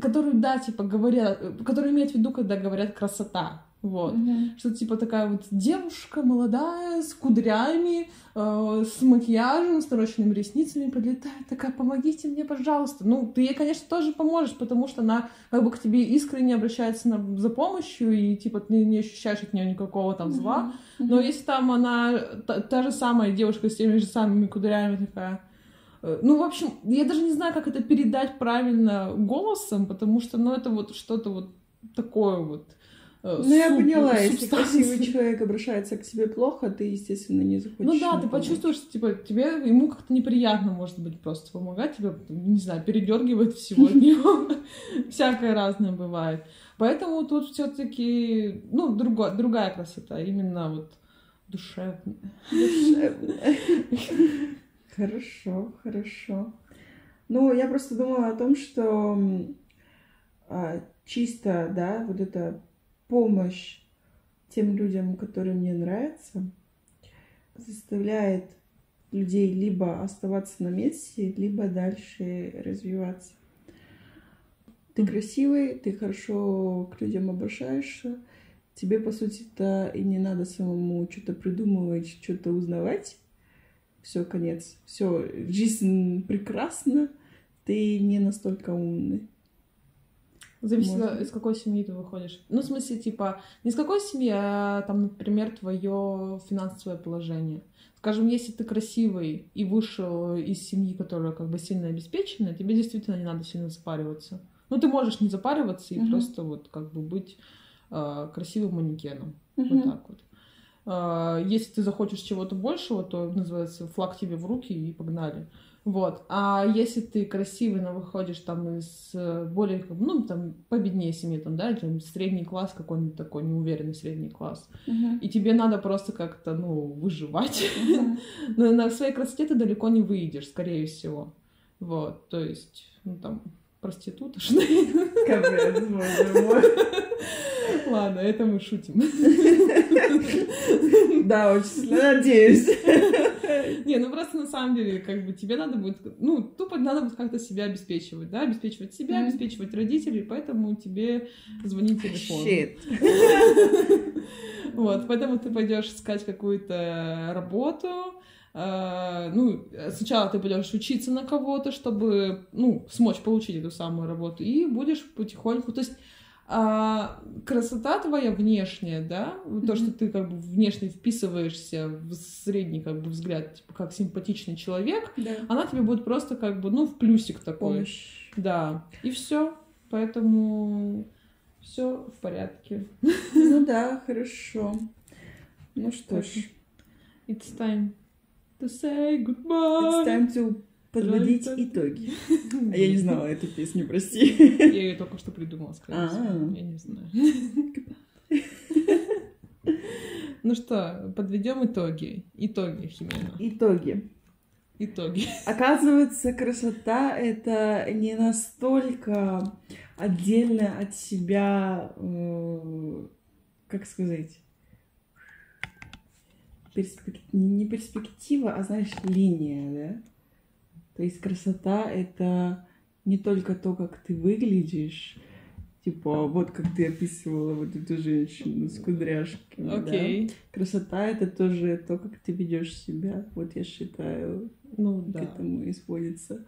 Которую, да, типа, говорят... Которую имеют в виду, когда говорят красота. Вот. Мгм. Что типа такая вот девушка молодая, с кудрями, э, с макияжем, с нарощенными ресницами подлетает, такая, помогите мне, пожалуйста. Ну, ты ей, конечно, тоже поможешь, потому что она как бы к тебе искренне обращается на- за помощью, и типа ты не ощущаешь от нее никакого там зла. Мгм. Но если там она, та, та же самая девушка с теми же самыми кудрями такая... э, Ну, в общем, я даже не знаю, как это передать правильно голосом, потому что, ну, это вот что-то вот такое вот. Э, Ну, я поняла, если красивый человек обращается к тебе плохо, ты, естественно, не захочешь. Ну да, ты помочь. почувствуешь, что типа тебе ему как-то неприятно, может быть, просто помогать тебе, не знаю, передергивает всего от него. Всякое разное бывает. Поэтому тут все-таки, ну, друго- другая красота, именно вот душевная. Хорошо, хорошо. Ну, я просто думала о том, что а, чисто, да, вот эта помощь тем людям, которые мне нравятся, заставляет людей либо оставаться на месте, либо дальше развиваться. Ты красивый, ты хорошо к людям обращаешься, тебе, по сути-то, и не надо самому что-то придумывать, что-то узнавать. Все, конец. Все, жизнь прекрасна, ты не настолько умный. Зависит, Может. из какой семьи ты выходишь. Ну, в смысле, типа, не из какой семьи, а там, например, твое финансовое положение. Скажем, если ты красивый и вышел из семьи, которая как бы сильно обеспечена, тебе действительно не надо сильно запариваться. Ну, ты можешь не запариваться и Мгм. просто вот как бы быть э, красивым манекеном. Мгм. Вот так вот. А, Если ты захочешь чего-то большего, то называется флаг тебе в руки и погнали. Вот. А если ты красивый, но выходишь там из э, более, ну, там, победнее семьи, там, да, там средний класс какой-нибудь такой, неуверенный средний класс, Мгм. и тебе надо просто как-то, ну, выживать, Мгм. но на своей красоте ты далеко не выйдешь, скорее всего. Вот, то есть, ну, там, проститутошный. Капец, боже мой. Ладно, это мы шутим. Да, очень надеюсь. Не, ну просто на самом деле, как бы тебе надо будет, ну, тупо надо будет как-то себя обеспечивать, да, обеспечивать себя, обеспечивать родителей, поэтому тебе звонить телефон. Вот, поэтому ты пойдешь искать какую-то работу, э, ну, сначала ты пойдешь учиться на кого-то, чтобы, ну, смочь получить эту самую работу, и будешь потихоньку, то есть а, красота твоя внешняя, да, то, что ты как бы внешне вписываешься в средний как бы взгляд, типа, как симпатичный человек, Да. она тебе будет просто как бы, ну, в плюсик такой. Помощь. Да, и все. Поэтому все в порядке. Ну да, хорошо. Ну что ж, It's time to say it's goodbye. time to подводить Жаль, итоги. А я не знала эту песню, прости. Я ее только что придумала, скорее всего. Я не знаю. Ну что, подведем итоги. Итоги, Химена. Итоги. Итоги. Оказывается, красота — это не настолько отдельно от себя, э, как сказать, перспек- не перспектива, а, знаешь, линия, да? То есть красота — это не только то, как ты выглядишь, типа, вот как ты описывала вот эту женщину с кудряшками, да? Окей. Красота — это тоже то, как ты ведешь себя. Вот я считаю, Ну к да. этому и сводится.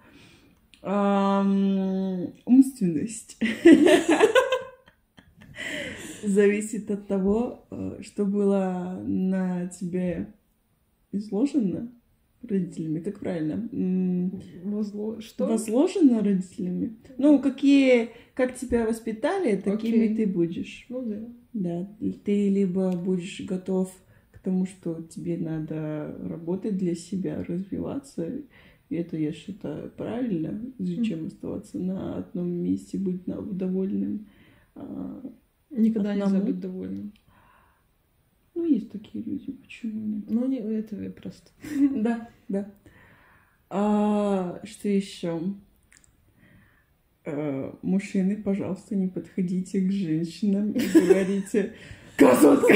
Ам, умственность зависит от того, э, что было на тебе изложено родителями. Как правильно? Возло... Что? Возложено родителями. Ну, какие, как тебя воспитали, такими Окей. ты будешь. Ну да. Да, ты либо будешь готов к тому, что тебе надо работать для себя, развиваться, и это, я считаю, правильно. Зачем оставаться на одном месте, быть довольным? А, Никогда нельзя Одному? быть довольным. Ну, есть такие люди, почему нет? Ну, не, это просто. Да, да. А, что еще? Э, мужчины, пожалуйста, не подходите к женщинам и говорите «Красотка!»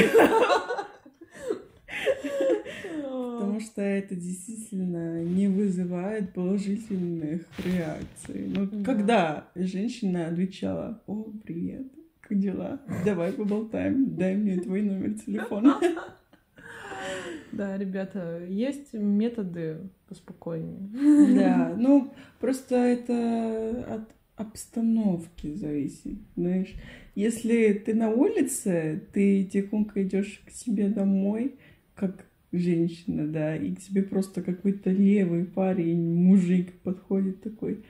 Потому что это действительно не вызывает положительных реакций. Ну, Да. когда женщина отвечала «О, привет, как дела? Давай поболтаем, дай мне твой номер телефона». Да, ребята, есть методы поспокойнее. Да, ну просто это от обстановки зависит, знаешь. Если ты на улице, ты тихонько идешь к себе домой, как женщина, да, и к тебе просто какой-то левый парень, мужик подходит такой,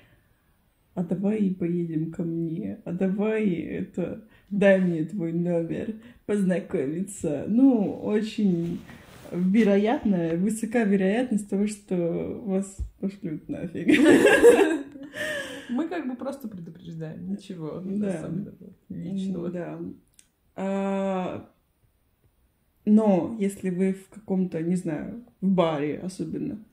а давай поедем ко мне, а давай это, дай мне твой номер, познакомиться. Ну, очень вероятно, высока вероятность того, что вас пошлют нафиг. Мы как бы просто предупреждаем. Ничего. Да. особенного, Личного. Да. А, Но если вы в каком-то, не знаю, в баре особенно,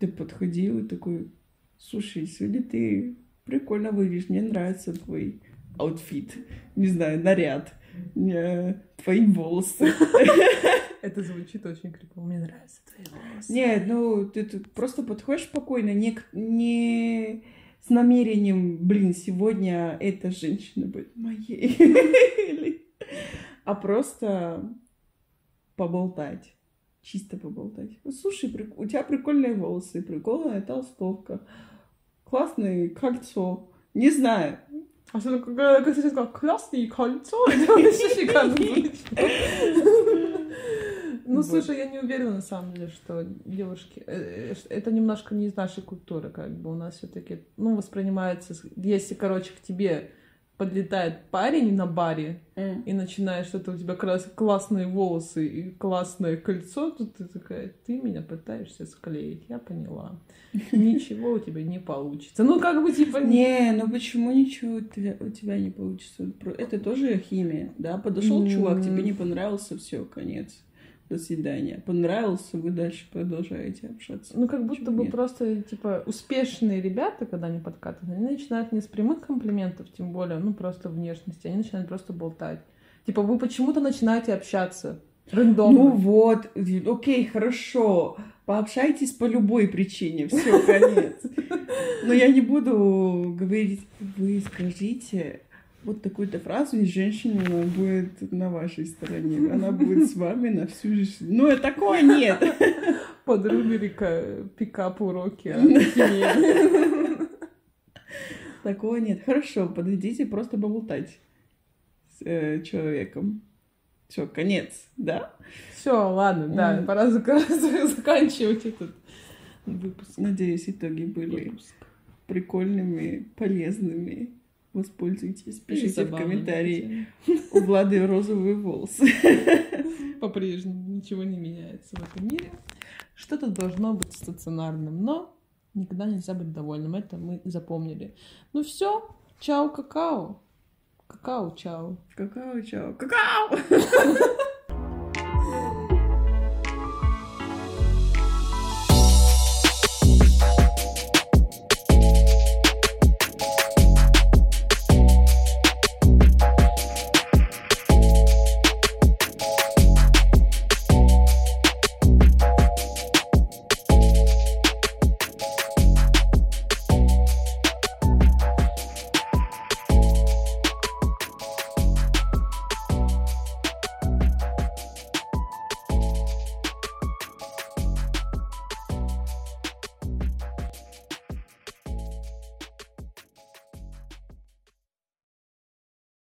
ты подходил и такой, слушай, сегодня ты прикольно выглядишь, мне нравится твой outfit, не знаю, наряд, твои волосы. Это звучит очень крипово. Мне нравятся твои волосы. Нет, ну ты, ты просто подходишь спокойно, не, не с намерением, блин, сегодня эта женщина будет моей, а просто поболтать, чисто поболтать. Ну, Слушай, у тебя прикольные волосы, прикольная толстовка, классное кольцо, не знаю, Особенно, когда как ты сказал, классное кольцо, это вообще. Ну, слушай, я не уверена, на самом деле, что девушки... э, э, Это немножко не из нашей культуры, как бы. У нас все таки ну, воспринимается... Если, короче, к тебе подлетает парень на баре М. и начинаешь, что то у тебя крас- классные волосы и классное кольцо, то ты такая, ты меня пытаешься склеить, я поняла. Ничего у тебя не получится. Ну, как бы, типа... Не, ну почему ничего у тебя, не получится? Это тоже химия, да? Подошел чувак, тебе не понравился, все, конец. До свидания. Понравился, вы дальше продолжаете общаться. Ну, как будто Почему бы нет? просто, типа, успешные ребята, когда они подкатывают, они начинают не с прямых комплиментов, тем более, ну, просто внешности, они начинают просто болтать. Типа, вы почему-то начинаете общаться рандомно. Ну вот, окей, хорошо. Пообщайтесь по любой причине. Все, конец. Но я не буду говорить, вы скажите вот такую-то фразу, и женщина будет на вашей стороне. Она будет с вами на всю жизнь. Ну, и такое нет. Под рубрика пикап уроки химии. Такого нет. Хорошо, подойдите просто поболтать с э, человеком. Все, конец, да? Все, ладно, да, пора зак- заканчивать этот выпуск. Надеюсь, итоги были прикольными, полезными. Воспользуйтесь, пишите в комментарии. У Влады розовые волосы. По-прежнему ничего не меняется в этом мире. Что-то должно быть стационарным, но никогда нельзя быть довольным. Это мы запомнили. Ну все, чао, какао. Какао, чао. Какао, чао. Какао!